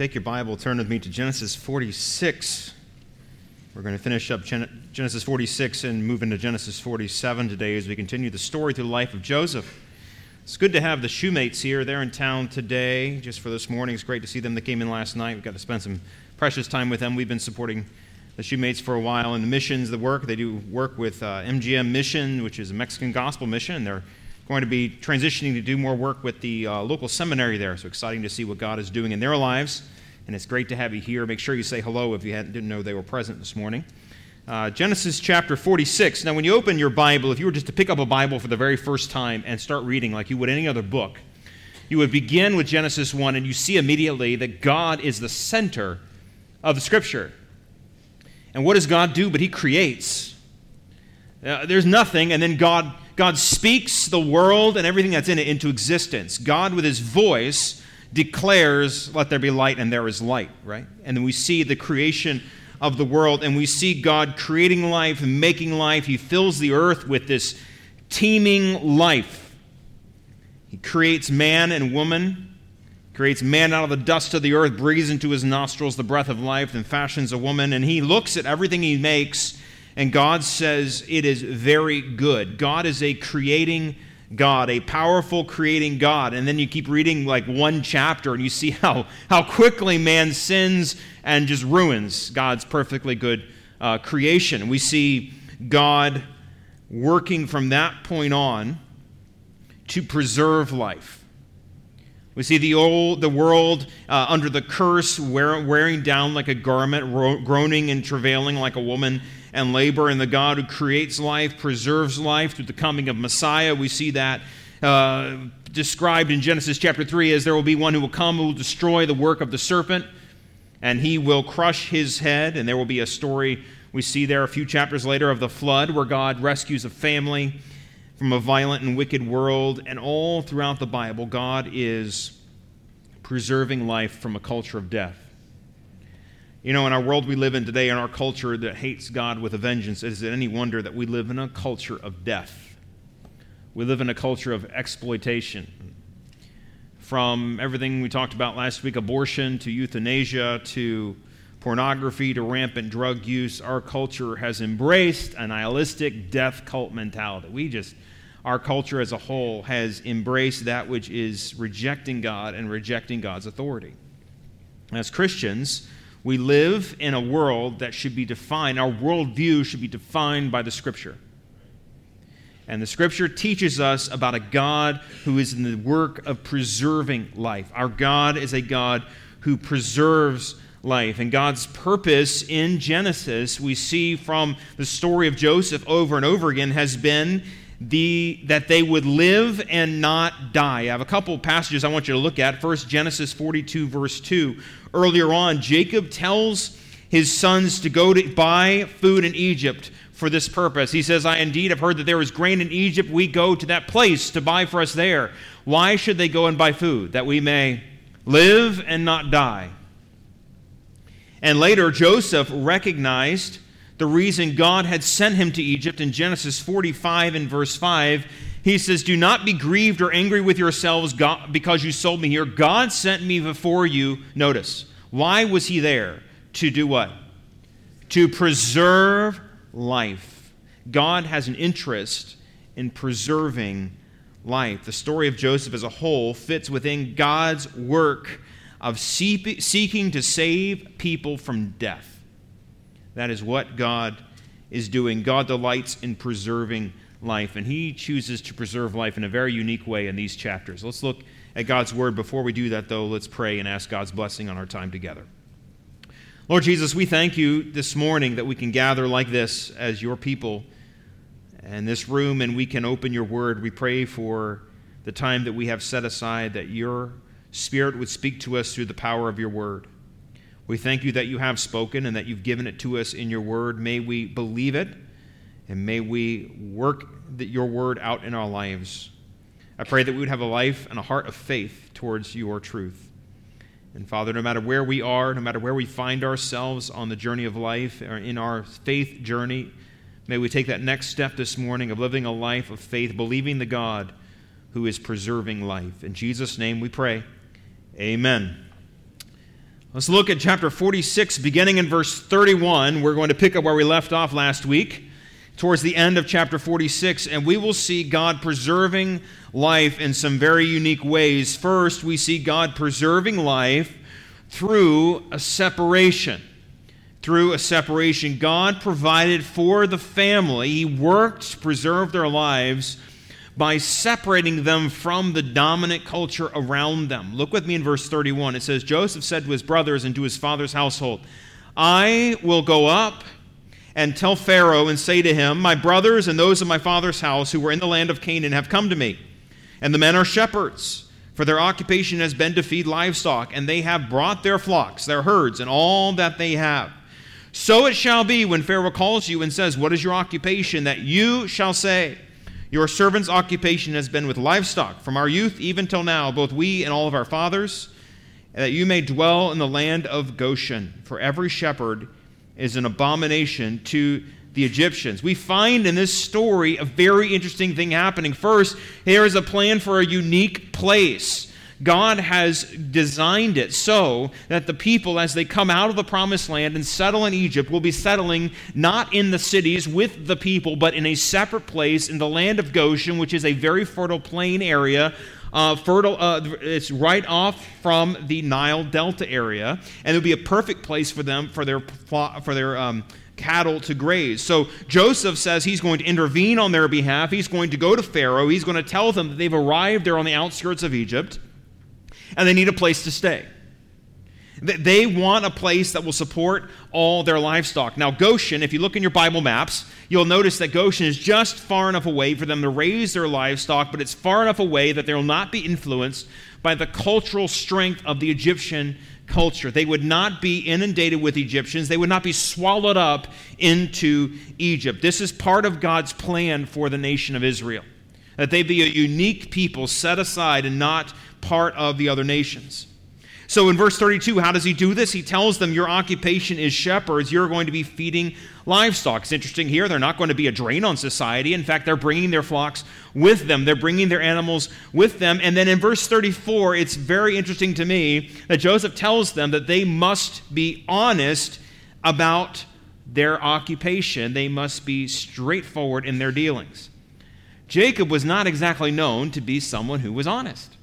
Take your Bible, turn with me to Genesis 46. We're going to finish up Genesis 46 and move into Genesis 47 today as we continue the story through the life of Joseph. It's good to have the Shoemates here. They're in town today just for this morning. It's great to see them. They came in last night. We've got to spend some precious time with them. We've been supporting the Shoemates for a while in the missions, the work. They do work with uh, MGM Mission, which is a Mexican gospel mission. They're going to be transitioning to do more work with the uh, local seminary there. So exciting to see what God is doing in their lives. And it's great to have you here. Make sure you say hello if you didn't know they were present this morning. Uh, Genesis chapter 46. Now, when you open your Bible, if you were just to pick up a Bible for the very first time and start reading like you would any other book, you would begin with Genesis 1 and you see immediately that God is the center of the Scripture. And what does God do? But He creates. Uh, there's nothing, and then God God speaks the world and everything that's in it into existence. God, with his voice, declares, Let there be light, and there is light, right? And then we see the creation of the world, and we see God creating life and making life. He fills the earth with this teeming life. He creates man and woman, creates man out of the dust of the earth, breathes into his nostrils the breath of life, and fashions a woman. And he looks at everything he makes and God says it is very good. God is a creating God, a powerful creating God. And then you keep reading like one chapter and you see how, how quickly man sins and just ruins God's perfectly good uh, creation. We see God working from that point on to preserve life. We see the old, the world uh, under the curse, wear, wearing down like a garment, ro- groaning and travailing like a woman and labor, and the God who creates life, preserves life through the coming of Messiah. We see that uh, described in Genesis chapter 3 as there will be one who will come who will destroy the work of the serpent, and he will crush his head. And there will be a story we see there a few chapters later of the flood where God rescues a family from a violent and wicked world. And all throughout the Bible, God is preserving life from a culture of death. You know, in our world we live in today, in our culture that hates God with a vengeance, is it any wonder that we live in a culture of death? We live in a culture of exploitation. From everything we talked about last week abortion to euthanasia to pornography to rampant drug use, our culture has embraced a nihilistic death cult mentality. We just, our culture as a whole has embraced that which is rejecting God and rejecting God's authority. As Christians, we live in a world that should be defined, our worldview should be defined by the Scripture. And the Scripture teaches us about a God who is in the work of preserving life. Our God is a God who preserves life. And God's purpose in Genesis, we see from the story of Joseph over and over again, has been the, that they would live and not die. I have a couple passages I want you to look at. First, Genesis 42, verse 2. Earlier on, Jacob tells his sons to go to buy food in Egypt for this purpose. He says, I indeed have heard that there is grain in Egypt. We go to that place to buy for us there. Why should they go and buy food? That we may live and not die. And later, Joseph recognized the reason God had sent him to Egypt in Genesis 45 and verse 5. He says, Do not be grieved or angry with yourselves God, because you sold me here. God sent me before you. Notice, why was he there? To do what? To preserve life. God has an interest in preserving life. The story of Joseph as a whole fits within God's work of seeking to save people from death. That is what God is doing. God delights in preserving life, and He chooses to preserve life in a very unique way in these chapters. Let's look at God's Word. Before we do that, though, let's pray and ask God's blessing on our time together. Lord Jesus, we thank you this morning that we can gather like this as your people in this room and we can open your Word. We pray for the time that we have set aside that your Spirit would speak to us through the power of your Word. We thank you that you have spoken and that you've given it to us in your word. May we believe it and may we work your word out in our lives. I pray that we would have a life and a heart of faith towards your truth. And Father, no matter where we are, no matter where we find ourselves on the journey of life or in our faith journey, may we take that next step this morning of living a life of faith, believing the God who is preserving life. In Jesus' name we pray. Amen. Let's look at chapter 46, beginning in verse 31. We're going to pick up where we left off last week, towards the end of chapter 46, and we will see God preserving life in some very unique ways. First, we see God preserving life through a separation. Through a separation. God provided for the family, He worked to preserve their lives by separating them from the dominant culture around them. Look with me in verse 31. It says, Joseph said to his brothers and to his father's household, I will go up and tell Pharaoh and say to him, My brothers and those of my father's house who were in the land of Canaan have come to me, and the men are shepherds. For their occupation has been to feed livestock, and they have brought their flocks, their herds, and all that they have. So it shall be when Pharaoh calls you and says, What is your occupation? that you shall say, your servant's occupation has been with livestock from our youth even till now, both we and all of our fathers, that you may dwell in the land of Goshen. For every shepherd is an abomination to the Egyptians. We find in this story a very interesting thing happening. First, there is a plan for a unique place God has designed it so that the people, as they come out of the promised land and settle in Egypt, will be settling not in the cities with the people, but in a separate place in the land of Goshen, which is a very fertile plain area. Uh, fertile, uh, it's right off from the Nile Delta area, and it would be a perfect place for them for their for their um, cattle to graze. So Joseph says he's going to intervene on their behalf. He's going to go to Pharaoh. He's going to tell them that they've arrived there on the outskirts of Egypt and they need a place to stay. They want a place that will support all their livestock. Now, Goshen, if you look in your Bible maps, you'll notice that Goshen is just far enough away for them to raise their livestock, but it's far enough away that they will not be influenced by the cultural strength of the Egyptian culture. They would not be inundated with Egyptians, they would not be swallowed up into Egypt. This is part of God's plan for the nation of Israel that they be a unique people set aside and not part of the other nations. So in verse 32, how does he do this? He tells them, Your occupation is shepherds. You're going to be feeding livestock. It's interesting here, they're not going to be a drain on society. In fact, they're bringing their flocks with them, they're bringing their animals with them. And then in verse 34, it's very interesting to me that Joseph tells them that they must be honest about their occupation, they must be straightforward in their dealings. Jacob was not exactly known to be someone who was honest.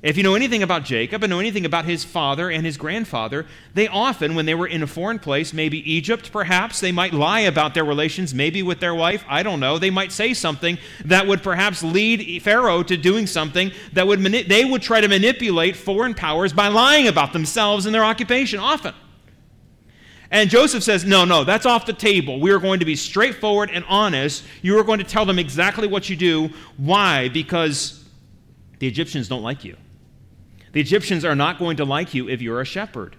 If you know anything about Jacob and know anything about his father and his grandfather, they often, when they were in a foreign place, maybe Egypt perhaps, they might lie about their relations, maybe with their wife, I don't know. They might say something that would perhaps lead Pharaoh to doing something that would, mani- they would try to manipulate foreign powers by lying about themselves and their occupation, often. And Joseph says, No, no, that's off the table. We are going to be straightforward and honest. You are going to tell them exactly what you do. Why? Because the Egyptians don't like you. The Egyptians are not going to like you if you're a shepherd.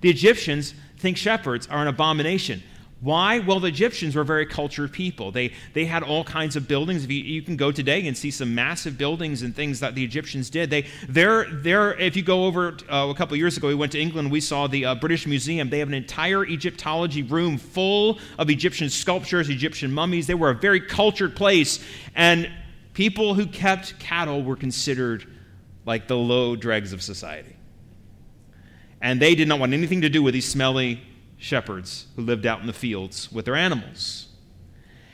The Egyptians think shepherds are an abomination. Why? Well, the Egyptians were very cultured people. They, they had all kinds of buildings. You, you, can go today and see some massive buildings and things that the Egyptians did. They, they're, they're, if you go over uh, a couple years ago, we went to England, we saw the uh, British Museum. They have an entire Egyptology room full of Egyptian sculptures, Egyptian mummies. They were a very cultured place, and people who kept cattle were considered like the low dregs of society. And they did not want anything to do with these smelly shepherds who lived out in the fields with their animals.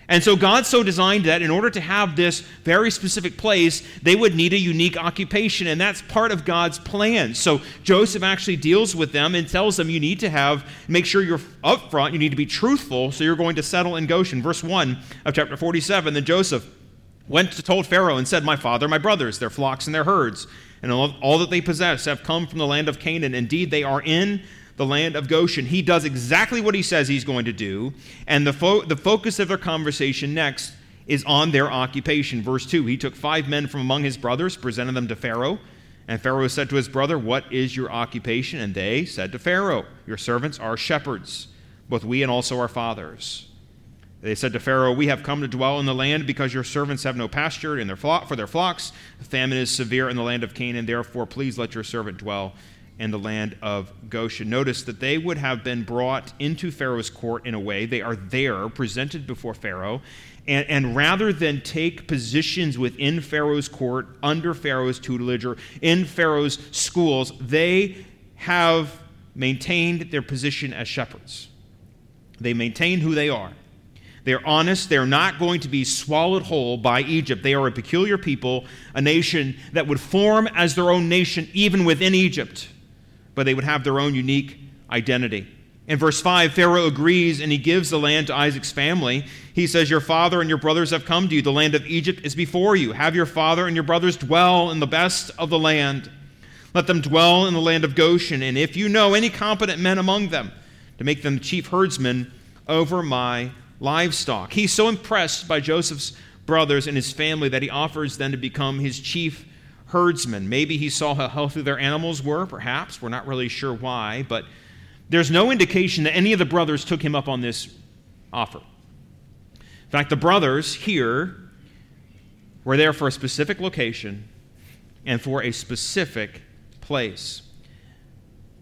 And so God so designed that in order to have this very specific place, they would need a unique occupation, and that's part of God's plan. So Joseph actually deals with them and tells them you need to have, make sure you're upfront, you need to be truthful, so you're going to settle in Goshen. Verse 1 of chapter 47 Then Joseph went to told Pharaoh and said, My father, my brothers, their flocks and their herds, and all, all that they possess have come from the land of Canaan. Indeed, they are in the land of Goshen. He does exactly what he says he's going to do, and the, fo- the focus of their conversation next is on their occupation. Verse 2 He took five men from among his brothers, presented them to Pharaoh. And Pharaoh said to his brother, What is your occupation? And they said to Pharaoh, Your servants are shepherds, both we and also our fathers. They said to Pharaoh, We have come to dwell in the land because your servants have no pasture in their for their flocks. Famine is severe in the land of Canaan. Therefore, please let your servant dwell in the land of Goshen. Notice that they would have been brought into Pharaoh's court in a way. They are there, presented before Pharaoh. And, and rather than take positions within Pharaoh's court, under Pharaoh's tutelage, or in Pharaoh's schools, they have maintained their position as shepherds. They maintain who they are. They're honest. They're not going to be swallowed whole by Egypt. They are a peculiar people, a nation that would form as their own nation even within Egypt, but they would have their own unique identity. In verse 5, Pharaoh agrees and he gives the land to Isaac's family. He says, Your father and your brothers have come to you. The land of Egypt is before you. Have your father and your brothers dwell in the best of the land. Let them dwell in the land of Goshen. And if you know any competent men among them, to make them chief herdsmen over my livestock. He's so impressed by Joseph's brothers and his family that he offers them to become his chief herdsmen. Maybe he saw how healthy their animals were, perhaps. We're not really sure why, but there's no indication that any of the brothers took him up on this offer. In fact, the brothers here were there for a specific location and for a specific place.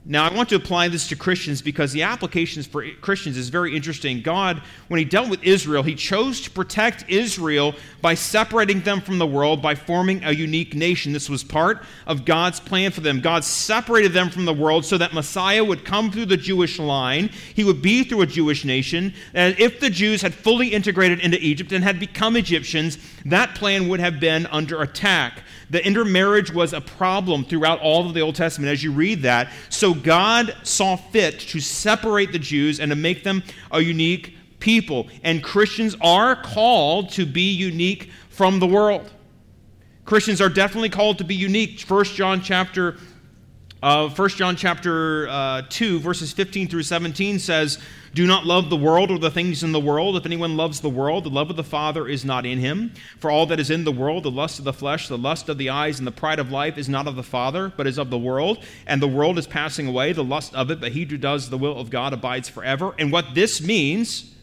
Now, I want to apply this to Christians because the applications for Christians is very interesting. God, when He dealt with Israel, He chose to protect Israel by separating them from the world, by forming a unique nation. This was part of God's plan for them. God separated them from the world so that Messiah would come through the Jewish line. He would be through a Jewish nation. And if the Jews had fully integrated into Egypt and had become Egyptians, that plan would have been under attack. The intermarriage was a problem throughout all of the Old Testament as you read that. So God saw fit to separate the Jews and to make them a unique people. And Christians are called to be unique from the world. Christians are definitely called to be unique. 1 John chapter uh, 1 John chapter uh, 2, verses 15 through 17 says, Do not love the world or the things in the world. If anyone loves the world, the love of the Father is not in him. For all that is in the world, the lust of the flesh, the lust of the eyes, and the pride of life is not of the Father, but is of the world. And the world is passing away, the lust of it, but he who does the will of God abides forever. And what this means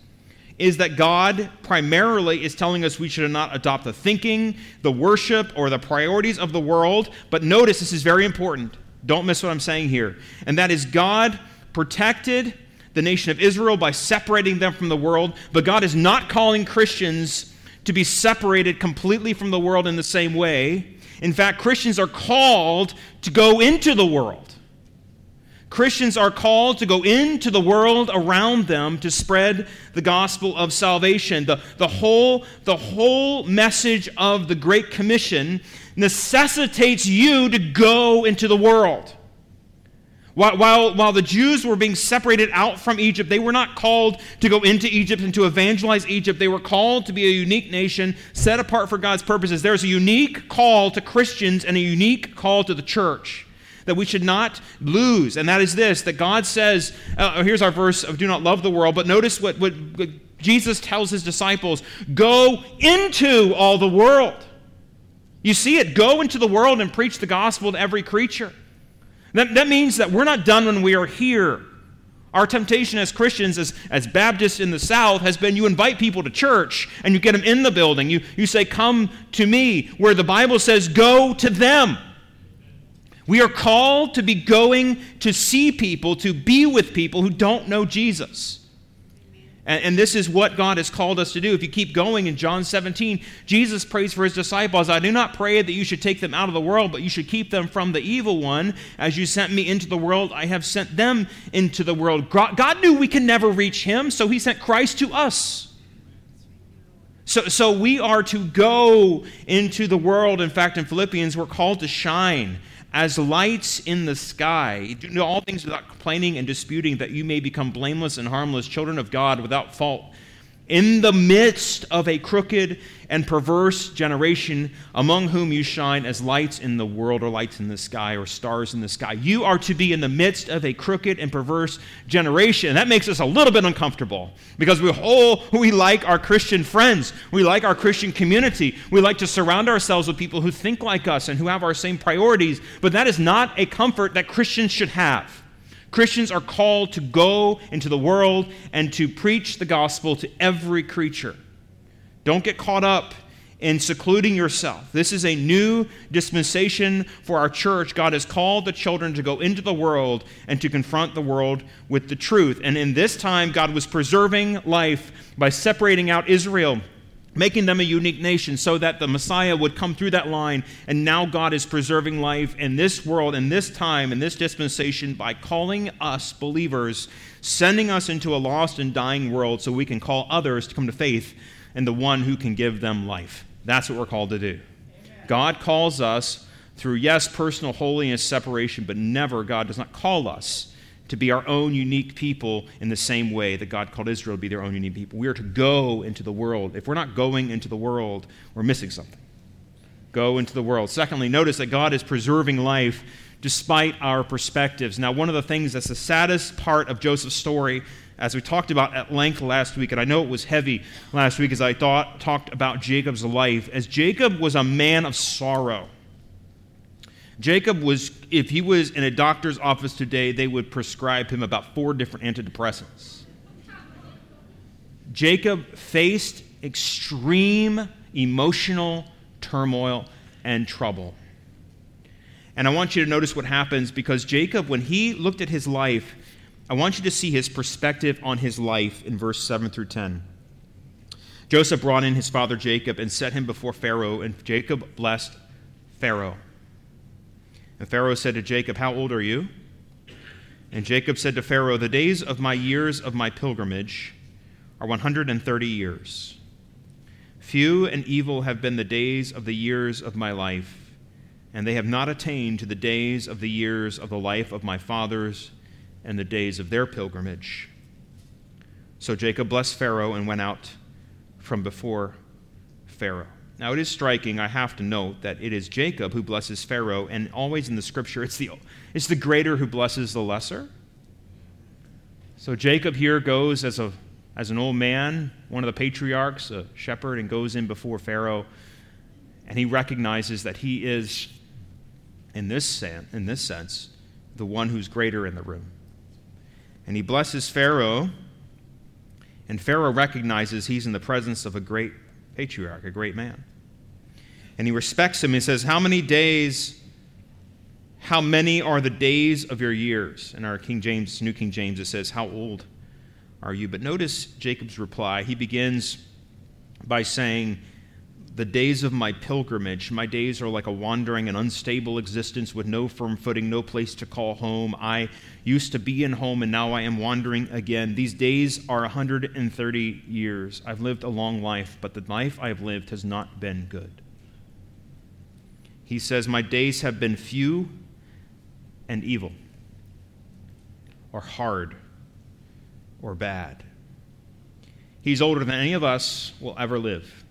is that God primarily is telling us we should not adopt the thinking, the worship, or the priorities of the world. But notice this is very important. Don't miss what I'm saying here. And that is God protected the nation of Israel by separating them from the world, but God is not calling Christians to be separated completely from the world in the same way. In fact, Christians are called to go into the world. Christians are called to go into the world around them to spread the gospel of salvation. The, the, whole, the whole message of the Great Commission necessitates you to go into the world. While, while, while the Jews were being separated out from Egypt, they were not called to go into Egypt and to evangelize Egypt. They were called to be a unique nation set apart for God's purposes. There's a unique call to Christians and a unique call to the church that we should not lose. And that is this that God says, uh, here's our verse of do not love the world, but notice what, what, what Jesus tells his disciples go into all the world. You see it. Go into the world and preach the gospel to every creature. That, that means that we're not done when we are here. Our temptation as Christians, as, as Baptists in the South, has been you invite people to church and you get them in the building. You, you say, Come to me, where the Bible says, Go to them. We are called to be going to see people, to be with people who don't know Jesus. And, and, this is what God has called us to do. If you keep going in John 17, Jesus prays for his disciples I do not pray that you should take them out of the world, but you should keep them from the evil one. As you sent me into the world, I have sent them into the world. God knew we can never reach him, so he sent Christ to us. So, so we are to go into the world. In fact, in Philippians, we're called to shine as lights in the sky. Do all things without complaining and disputing, that you may become blameless and harmless, children of God without fault in the midst of a crooked and perverse generation among whom you shine as lights in the world or lights in the sky or stars in the sky. You are to be in the midst of a crooked and perverse generation. And that makes us a little bit uncomfortable because we whole we like our Christian friends. We like our Christian community. We like to surround ourselves with people who think like us and who have our same priorities, but that is not a comfort that Christians should have. Christians are called to go into the world and to preach the gospel to every creature. Don't get caught up in secluding yourself. This is a new dispensation for our church. God has called the children to go into the world and to confront the world with the truth. And in this time, God was preserving life by separating out Israel making them a unique nation so that the Messiah would come through that line. And now God is preserving life in this world, in this time, in this dispensation by calling us believers, sending us into a lost and dying world so we can call others to come to faith in the one who can give them life. That's what we're called to do. God calls us through, yes, personal holiness, separation, but never, God does not call us to be our own unique people in the same way that God called Israel to be their own unique people. We are to go into the world. If we're not going into the world, we're missing something. Go into the world. Secondly, notice that God is preserving life despite our perspectives. Now, one of the things that's the saddest part of Joseph's story, as we talked about at length last week, and I know it was heavy last week as I thought, talked about Jacob's life, as Jacob was a man of sorrow. Jacob was, if he was in a doctor's office today, they would prescribe him about four different antidepressants. Jacob faced extreme emotional turmoil and trouble. And I want you to notice what happens because Jacob, when he looked at his life, I want you to see his perspective on his life in verse 7 through 10. Joseph brought in his father Jacob and set him before Pharaoh, and Jacob blessed Pharaoh. And Pharaoh said to Jacob, How old are you? And Jacob said to Pharaoh, The days of my years of my pilgrimage are 130 years. Few and evil have been the days of the years of my life, and they have not attained to the days of the years of the life of my fathers and the days of their pilgrimage. So Jacob blessed Pharaoh and went out from before Pharaoh. Now, it is striking, I have to note, that it is Jacob who blesses Pharaoh, and always in the scripture, it's the, it's the greater who blesses the lesser. So Jacob here goes as, a, as an old man, one of the patriarchs, a shepherd, and goes in before Pharaoh, and he recognizes that he is, in this, sense, in this sense, the one who's greater in the room. And he blesses Pharaoh, and Pharaoh recognizes he's in the presence of a great patriarch, a great man. And he respects him. He says, How many days, how many are the days of your years? In our King James, New King James, it says, How old are you? But notice Jacob's reply. He begins by saying, the days of my pilgrimage. My days are like a wandering and unstable existence with no firm footing, no place to call home. I used to be in home and now I am wandering again. These days are 130 years. I've lived a long life, but the life I have lived has not been good. He says, My days have been few and evil, or hard, or bad. He's older than any of us will ever live.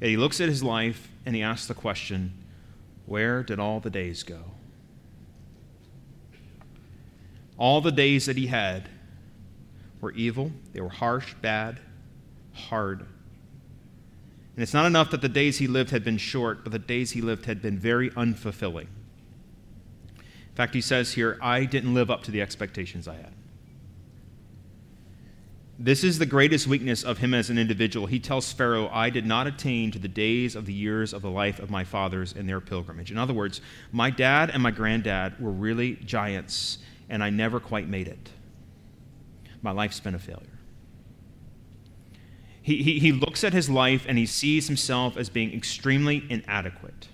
And he looks at his life and he asks the question where did all the days go? All the days that he had were evil, they were harsh, bad, hard. And it's not enough that the days he lived had been short, but the days he lived had been very unfulfilling. In fact, he says here, I didn't live up to the expectations I had. This is the greatest weakness of him as an individual. He tells Pharaoh, I did not attain to the days of the years of the life of my fathers in their pilgrimage. In other words, my dad and my granddad were really giants, and I never quite made it. My life's been a failure. He, he, he looks at his life and he sees himself as being extremely inadequate.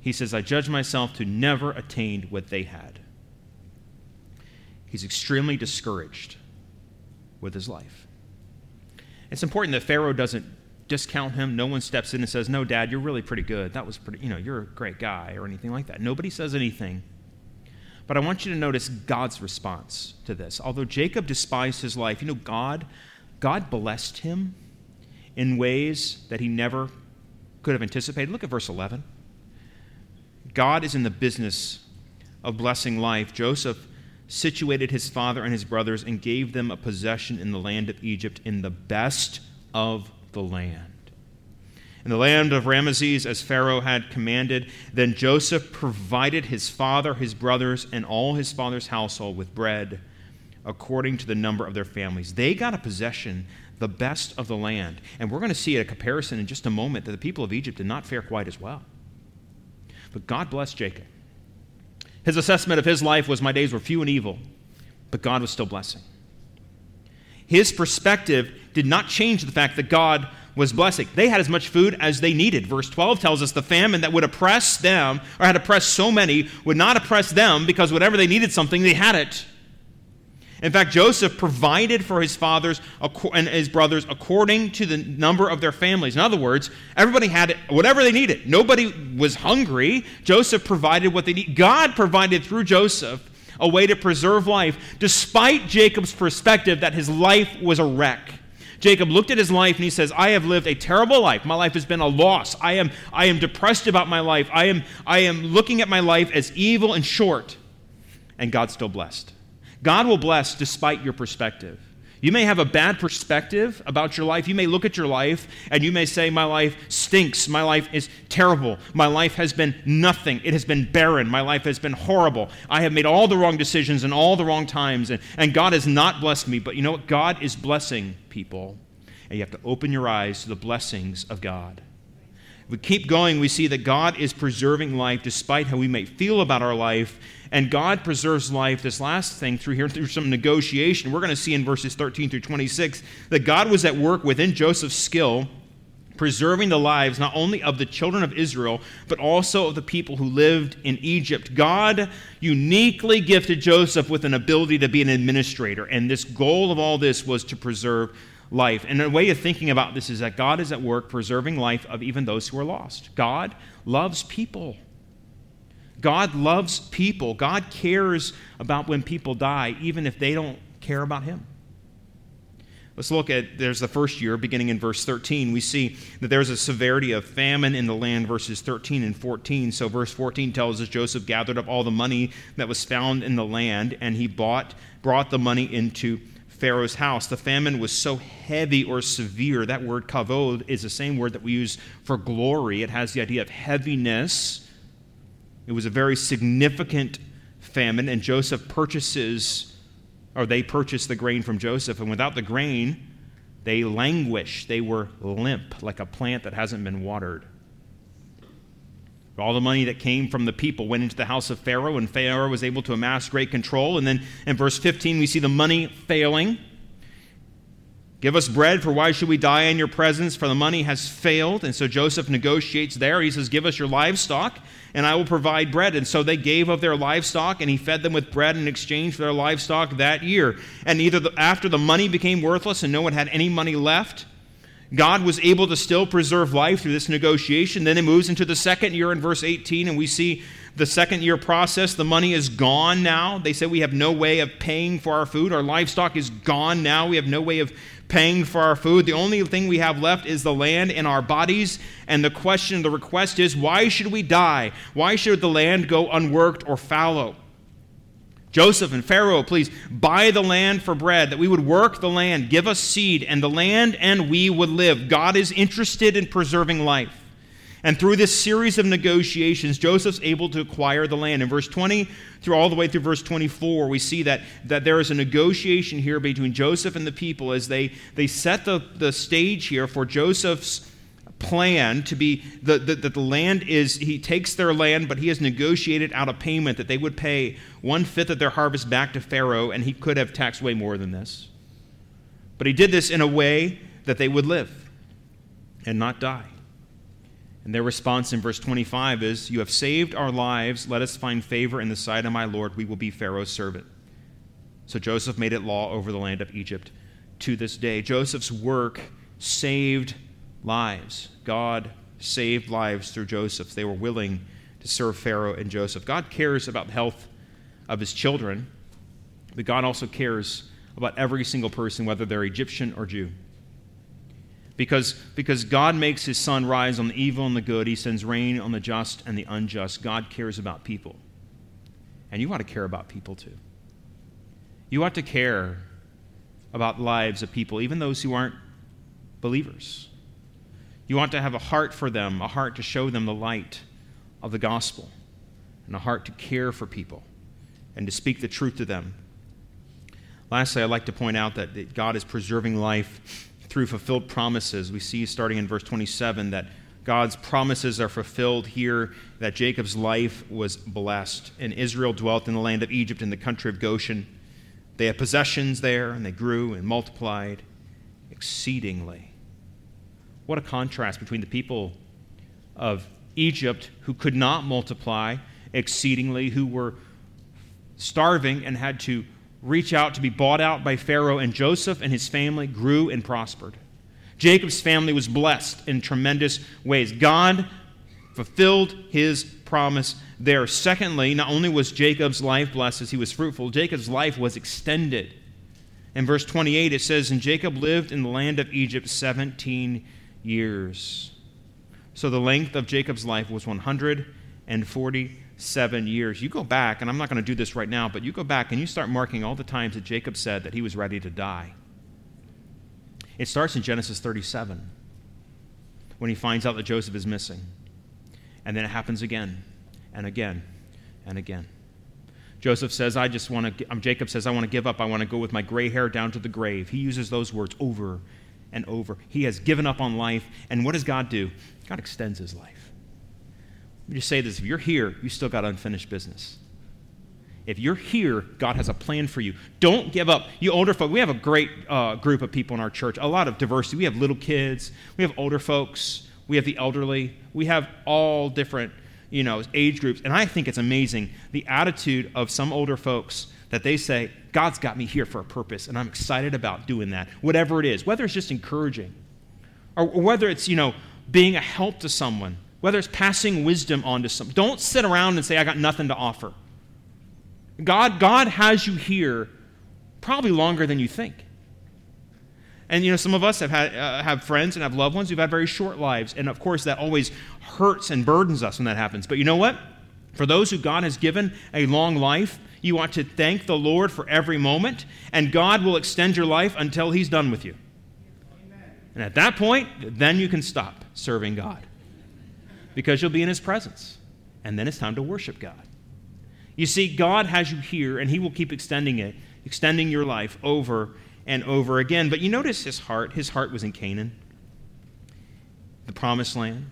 He says, I judge myself to never attain what they had. He's extremely discouraged with his life. It's important that Pharaoh doesn't discount him. No one steps in and says, No, Dad, you're really pretty good. That was pretty, you know, you're a great guy or anything like that. Nobody says anything. But I want you to notice God's response to this. Although Jacob despised his life, you know, God, God blessed him in ways that he never could have anticipated. Look at verse 11. God is in the business of blessing life. Joseph situated his father and his brothers and gave them a possession in the land of Egypt in the best of the land. In the land of Ramesses, as Pharaoh had commanded, then Joseph provided his father, his brothers, and all his father's household with bread according to the number of their families. They got a possession, the best of the land. And we're going to see a comparison in just a moment that the people of Egypt did not fare quite as well. But God blessed Jacob. His assessment of his life was my days were few and evil, but God was still blessing. His perspective did not change the fact that God was blessing. They had as much food as they needed. Verse 12 tells us the famine that would oppress them, or had oppressed so many, would not oppress them because whenever they needed something, they had it. In fact, Joseph provided for his fathers and his brothers according to the number of their families. In other words, everybody had whatever they needed. Nobody was hungry. Joseph provided what they need. God provided through Joseph a way to preserve life, despite Jacob's perspective that his life was a wreck. Jacob looked at his life and he says, I have lived a terrible life. My life has been a loss. I am, I am depressed about my life. I am, I am looking at my life as evil and short. And God still blessed. God will bless despite your perspective. You may have a bad perspective about your life. You may look at your life and you may say, My life stinks. My life is terrible. My life has been nothing. It has been barren. My life has been horrible. I have made all the wrong decisions in all the wrong times, and, and God has not blessed me. But you know what? God is blessing people, and you have to open your eyes to the blessings of God. If we keep going, we see that God is preserving life despite how we may feel about our life and God preserves life. This last thing through here, through some negotiation, we're going to see in verses 13 through 26 that God was at work within Joseph's skill, preserving the lives not only of the children of Israel, but also of the people who lived in Egypt. God uniquely gifted Joseph with an ability to be an administrator, and this goal of all this was to preserve life. And a way of thinking about this is that God is at work preserving life of even those who are lost. God loves people. God loves people. God cares about when people die, even if they don't care about Him. Let's look at there's the first year, beginning in verse 13. We see that there's a severity of famine in the land, verses 13 and 14. So, verse 14 tells us Joseph gathered up all the money that was found in the land, and he bought, brought the money into Pharaoh's house. The famine was so heavy or severe. That word kavod is the same word that we use for glory. It has the idea of heaviness it was a very significant famine, and Joseph purchases, or they purchase the grain from Joseph, and without the grain, they languish. They were limp, like a plant that hasn't been watered. All the money that came from the people went into the house of Pharaoh, and Pharaoh was able to amass great control. And then in verse 15, we see the money failing. Give us bread, for why should we die in your presence? For the money has failed. And so Joseph negotiates there. He says, Give us your livestock and I will provide bread. And so they gave of their livestock, and he fed them with bread in exchange for their livestock that year. And either the, after the money became worthless and no one had any money left, God was able to still preserve life through this negotiation. Then it moves into the second year in verse 18, and we see the second year process. The money is gone now. They say we have no way of paying for our food. Our livestock is gone now. We have no way of paying for our food. The only thing we have left is the land and our bodies. And the question, the request is why should we die? Why should the land go unworked or fallow? Joseph and Pharaoh, please buy the land for bread, that we would work the land, give us seed, and the land and we would live. God is interested in preserving life. And through this series of negotiations, Joseph's able to acquire the land. In verse 20 through all the way through verse 24, we see that, that there is a negotiation here between Joseph and the people as they, they set the, the stage here for Joseph's plan to be that the, the, the land is, he takes their land, but he has negotiated out a payment that they would pay one fifth of their harvest back to Pharaoh, and he could have taxed way more than this. But he did this in a way that they would live and not die. And their response in verse 25 is, You have saved our lives. Let us find favor in the sight of my Lord. We will be Pharaoh's servant. So Joseph made it law over the land of Egypt to this day. Joseph's work saved lives. God saved lives through Joseph. They were willing to serve Pharaoh and Joseph. God cares about the health of his children, but God also cares about every single person, whether they're Egyptian or Jew. Because, because God makes his sun rise on the evil and the good, he sends rain on the just and the unjust. God cares about people. And you ought to care about people too. You ought to care about the lives of people, even those who aren't believers. You want to have a heart for them, a heart to show them the light of the gospel, and a heart to care for people and to speak the truth to them. Lastly, I'd like to point out that God is preserving life through fulfilled promises. We see starting in verse 27 that God's promises are fulfilled here, that Jacob's life was blessed, and Israel dwelt in the land of Egypt in the country of Goshen. They had possessions there, and they grew and multiplied exceedingly. What a contrast between the people of Egypt who could not multiply exceedingly, who were starving and had to reach out to be bought out by Pharaoh, and Joseph and his family grew and prospered. Jacob's family was blessed in tremendous ways. God fulfilled his promise there. Secondly, not only was Jacob's life blessed as he was fruitful, Jacob's life was extended. In verse 28, it says, And Jacob lived in the land of Egypt 17 years. So the length of Jacob's life was 147 years. You go back, and I'm not going to do this right now, but you go back and you start marking all the times that Jacob said that he was ready to die. It starts in Genesis 37 when he finds out that Joseph is missing. And then it happens again and again and again. Joseph says, I just want to, um, Jacob says, I want to give up. I want to go with my gray hair down to the grave. He uses those words over and over. He has given up on life. And what does God do? God extends his life. Let me just say this if you're here, you still got unfinished business. If you're here, God has a plan for you. Don't give up. You older folk, we have a great uh, group of people in our church, a lot of diversity. We have little kids, we have older folks, we have the elderly, we have all different you know, age groups. And I think it's amazing the attitude of some older folks that they say, God's got me here for a purpose, and I'm excited about doing that, whatever it is, whether it's just encouraging or whether it's, you know, being a help to someone, whether it's passing wisdom on to someone. Don't sit around and say, I got nothing to offer. God, God has you here probably longer than you think. And you know, some of us have had uh, have friends and have loved ones who've had very short lives, and of course, that always hurts and burdens us when that happens. But you know what? For those who God has given a long life, you want to thank the Lord for every moment, and God will extend your life until He's done with you. Amen. And at that point, then you can stop serving God because you'll be in His presence, and then it's time to worship God. You see, God has you here, and He will keep extending it, extending your life over and over again. But you notice his heart. His heart was in Canaan, the promised land.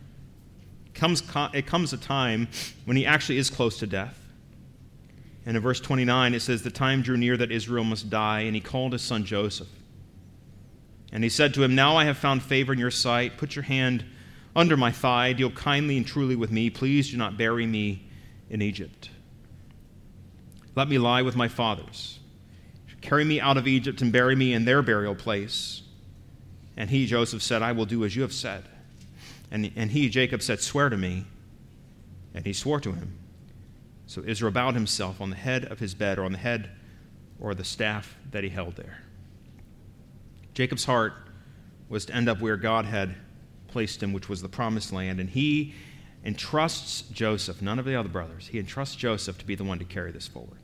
Comes, it comes a time when he actually is close to death. And in verse 29, it says, The time drew near that Israel must die, and he called his son Joseph. And he said to him, Now I have found favor in your sight. Put your hand under my thigh. Deal kindly and truly with me. Please do not bury me in Egypt. Let me lie with my fathers Carry me out of Egypt and bury me in their burial place. And he, Joseph, said, I will do as you have said. And, and he, Jacob, said, Swear to me. And he swore to him. So Israel bowed himself on the head of his bed, or on the head or the staff that he held there. Jacob's heart was to end up where God had placed him, which was the promised land. And he entrusts Joseph, none of the other brothers, he entrusts Joseph to be the one to carry this forward.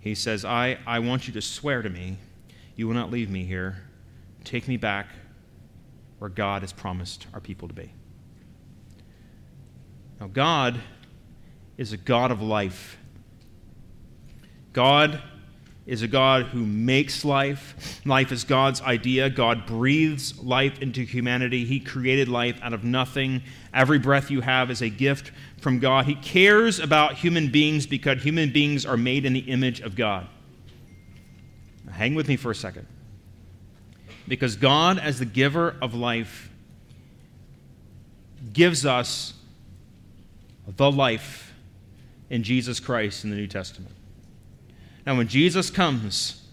He says, I, I want you to swear to me you will not leave me here. Take me back where God has promised our people to be. Now, God is a God of life. God is a God who makes life. Life is God's idea. God breathes life into humanity. He created life out of nothing. Every breath you have is a gift from God. He cares about human beings because human beings are made in the image of God. Now, hang with me for a second. Because God, as the giver of life, gives us the life in Jesus Christ in the New Testament. Now, when Jesus comes,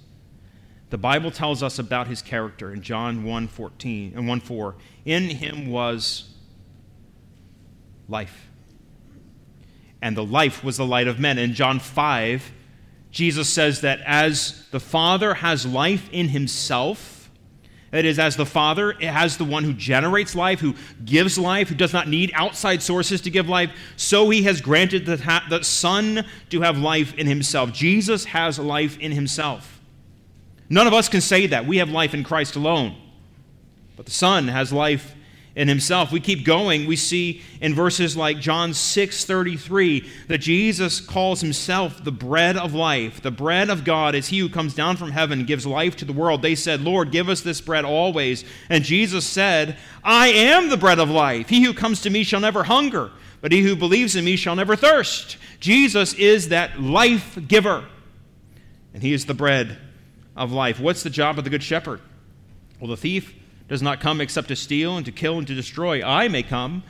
the Bible tells us about his character in John 1 14 and 1 4. In him was life. And the life was the light of men. In John 5, Jesus says that as the Father has life in himself, that is, as the Father has the one who generates life, who gives life, who does not need outside sources to give life, so he has granted the, the Son to have life in himself. Jesus has life in himself. None of us can say that. We have life in Christ alone. But the Son has life in himself. We keep going. We see in verses like John 6 33 that Jesus calls himself the bread of life. The bread of God is he who comes down from heaven and gives life to the world. They said, Lord, give us this bread always. And Jesus said, I am the bread of life. He who comes to me shall never hunger, but he who believes in me shall never thirst. Jesus is that life giver, and he is the bread of life. What's the job of the good shepherd? Well, the thief does not come except to steal and to kill and to destroy. I may come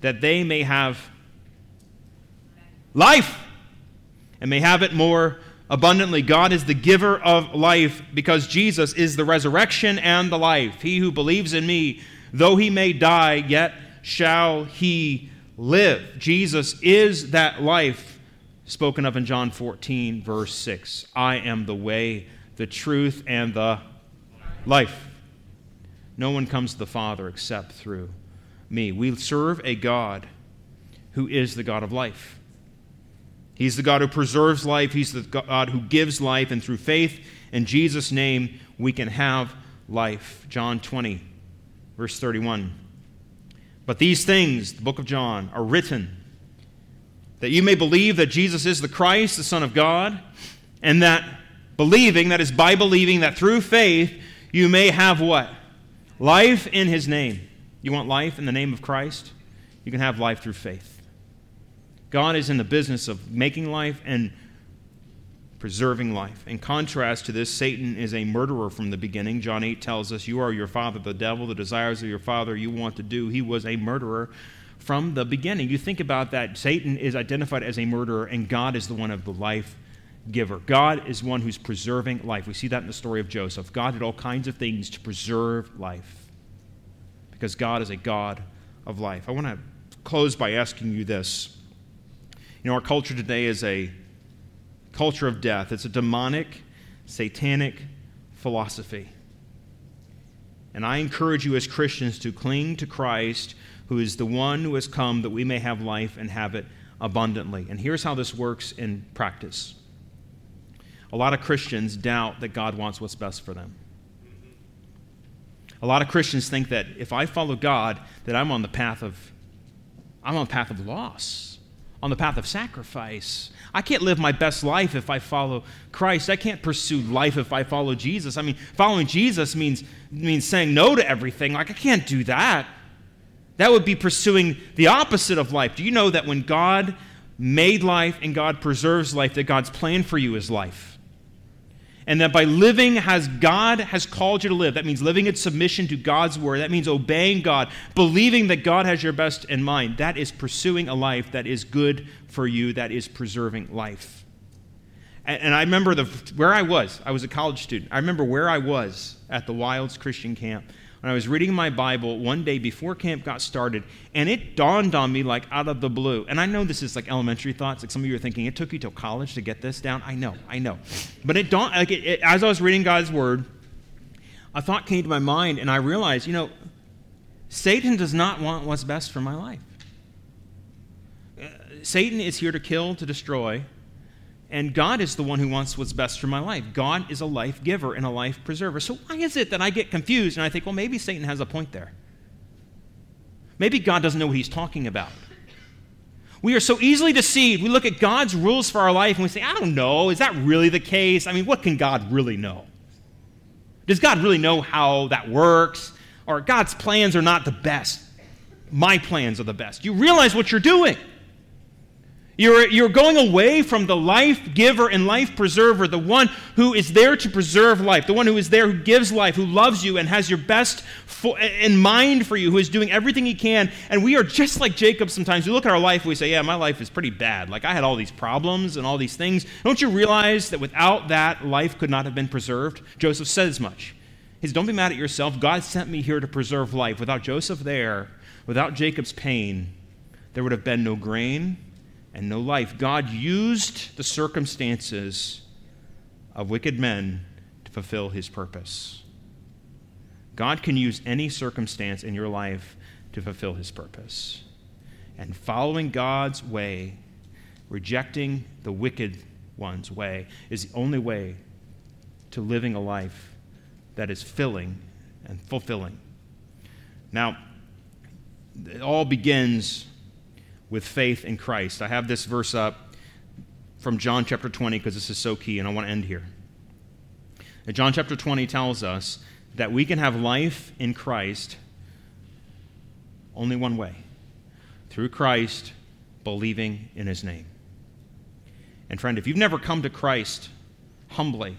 that they may have life and may have it more abundantly. God is the giver of life because Jesus is the resurrection and the life. He who believes in me, though he may die, yet shall he live. Jesus is that life spoken of in John 14, verse 6. I am the way, the truth, and the life. No one comes to the Father except through me. We serve a God who is the God of life. He's the God who preserves life, He's the God who gives life, and through faith in Jesus' name, we can have life. John 20, verse 31. But these things, the book of John, are written that you may believe that Jesus is the Christ, the Son of God, and that believing, that is by believing, that through faith you may have what? Life in His name. You want life in the name of Christ? You can have life through faith. God is in the business of making life and preserving life. In contrast to this, Satan is a murderer from the beginning. John 8 tells us, You are your father, the devil, the desires of your father you want to do. He was a murderer from the beginning. You think about that. Satan is identified as a murderer, and God is the one of the life giver. God is one who's preserving life. We see that in the story of Joseph. God did all kinds of things to preserve life because God is a God of life. I want to close by asking you this. You know, our culture today is a culture of death, it's a demonic, satanic philosophy. And I encourage you as Christians to cling to Christ, who is the one who has come that we may have life and have it abundantly. And here's how this works in practice a lot of Christians doubt that God wants what's best for them. A lot of Christians think that if I follow God, that I'm on the path of I'm on the path of loss, on the path of sacrifice. I can't live my best life if I follow Christ. I can't pursue life if I follow Jesus. I mean, following Jesus means means saying no to everything. Like I can't do that. That would be pursuing the opposite of life. Do you know that when God made life and God preserves life, that God's plan for you is life? And that by living as God has called you to live, that means living in submission to God's word, that means obeying God, believing that God has your best in mind. That is pursuing a life that is good for you, that is preserving life. And, and I remember the, where I was. I was a college student. I remember where I was at the Wilds Christian Camp when I was reading my Bible one day before camp got started, and it dawned on me like out of the blue. And I know this is like elementary thoughts. Like some of you are thinking, it took you till college to get this down. I know, I know. But it dawned, like it, it, as I was reading God's word, a thought came to my mind, and I realized, you know, Satan does not want what's best for my life. Uh, Satan is here to kill, to destroy, and God is the one who wants what's best for my life. God is a life giver and a life preserver. So why is it that I get confused and I think, well, maybe Satan has a point there? Maybe God doesn't know what he's talking about. We are so easily deceived. We look at God's rules for our life and we say, I don't know. Is that really the case? I mean, what can God really know? Does God really know how that works? Or God's plans are not the best. My plans are the best. You realize what you're doing. You're, you're going away from the life giver and life preserver, the one who is there to preserve life, the one who is there who gives life, who loves you and has your best in mind for you, who is doing everything he can. And we are just like Jacob sometimes. We look at our life and we say, Yeah, my life is pretty bad. Like I had all these problems and all these things. Don't you realize that without that, life could not have been preserved? Joseph said as much. He says, Don't be mad at yourself. God sent me here to preserve life. Without Joseph there, without Jacob's pain, there would have been no grain and no life. God used the circumstances of wicked men to fulfill his purpose. God can use any circumstance in your life to fulfill his purpose. And following God's way, rejecting the wicked one's way, is the only way to living a life that is filling and fulfilling. Now, it all begins with faith in Christ. I have this verse up from John chapter 20 because this is so key, and I want to end here. John chapter 20 tells us that we can have life in Christ only one way through Christ, believing in his name. And friend, if you've never come to Christ humbly,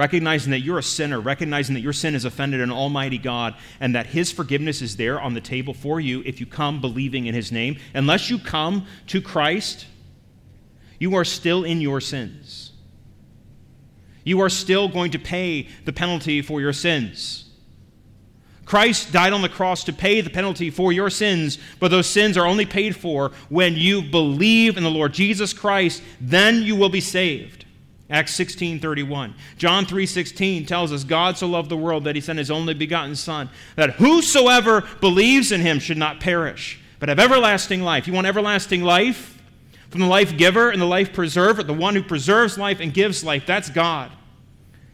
recognizing that you're a sinner, recognizing that your sin has offended an almighty God, and that his forgiveness is there on the table for you if you come believing in his name. Unless you come to Christ, you are still in your sins. You are still going to pay the penalty for your sins. Christ died on the cross to pay the penalty for your sins, but those sins are only paid for when you believe in the Lord Jesus Christ, then you will be saved. Acts 16:31. John 3:16 tells us God so loved the world that he sent his only begotten son that whosoever believes in him should not perish but have everlasting life. You want everlasting life from the life giver and the life preserver, the one who preserves life and gives life. That's God.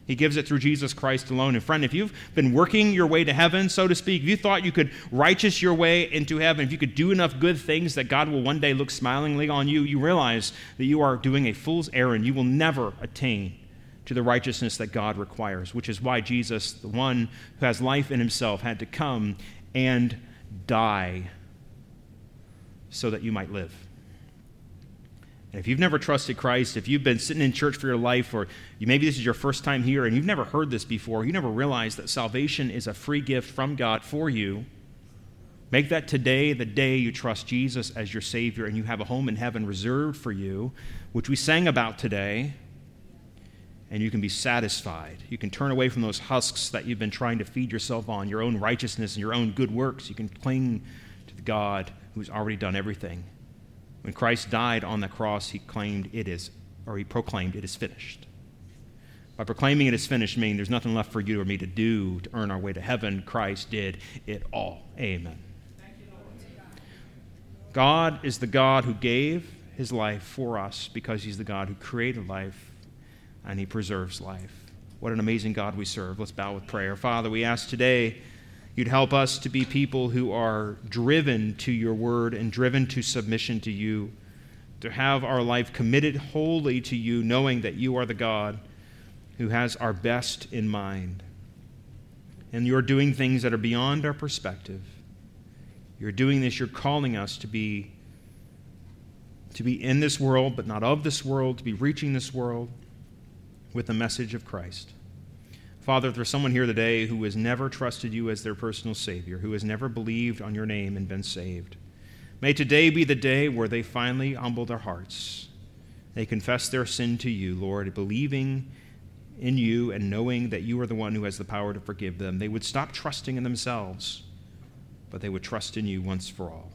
He gives it through Jesus Christ alone. And friend, if you've been working your way to heaven, so to speak, if you thought you could righteous your way into heaven, if you could do enough good things that God will one day look smilingly on you, you realize that you are doing a fool's errand. You will never attain to the righteousness that God requires, which is why Jesus, the one who has life in himself, had to come and die so that you might live. If you've never trusted Christ, if you've been sitting in church for your life, or you, maybe this is your first time here and you've never heard this before, you never realized that salvation is a free gift from God for you, make that today the day you trust Jesus as your Savior and you have a home in heaven reserved for you, which we sang about today, and you can be satisfied. You can turn away from those husks that you've been trying to feed yourself on, your own righteousness and your own good works. You can cling to the God who's already done everything when Christ died on the cross, he claimed it is, or he proclaimed it is finished. By proclaiming it is finished, meaning there's nothing left for you or me to do to earn our way to heaven, Christ did it all. Amen. God is the God who gave his life for us because he's the God who created life and he preserves life. What an amazing God we serve. Let's bow with prayer. Father, we ask today You'd help us to be people who are driven to your word and driven to submission to you, to have our life committed wholly to you, knowing that you are the God who has our best in mind. And you're doing things that are beyond our perspective. You're doing this, you're calling us to be to be in this world but not of this world, to be reaching this world with the message of Christ. Father, there's someone here today who has never trusted you as their personal Savior, who has never believed on your name and been saved, may today be the day where they finally humble their hearts. They confess their sin to you, Lord, believing in you and knowing that you are the one who has the power to forgive them. They would stop trusting in themselves, but they would trust in you once for all.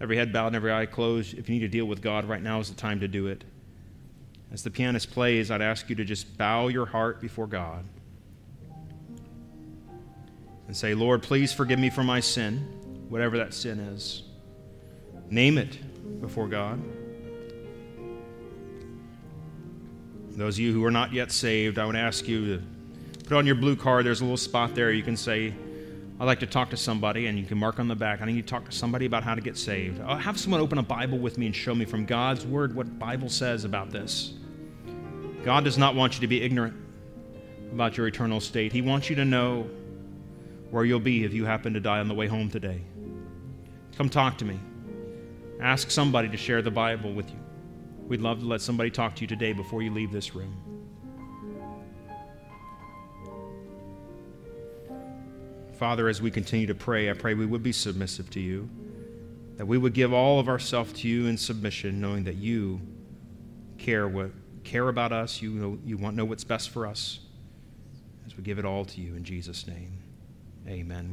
Every head bowed and every eye closed. If you need to deal with God right now is the time to do it. As the pianist plays, I'd ask you to just bow your heart before God and say, Lord, please forgive me for my sin, whatever that sin is. Name it before God. Those of you who are not yet saved, I would ask you to put on your blue card. There's a little spot there. You can say, I'd like to talk to somebody, and you can mark on the back. I need to talk to somebody about how to get saved. I'll have someone open a Bible with me and show me from God's Word what Bible says about this. God does not want you to be ignorant about your eternal state. He wants you to know where you'll be if you happen to die on the way home today. Come talk to me. Ask somebody to share the Bible with you. We'd love to let somebody talk to you today before you leave this room. Father, as we continue to pray, I pray we would be submissive to you, that we would give all of ourselves to you in submission, knowing that you care what care about us, you know, you want know what's best for us. As we give it all to you in Jesus' name. Amen.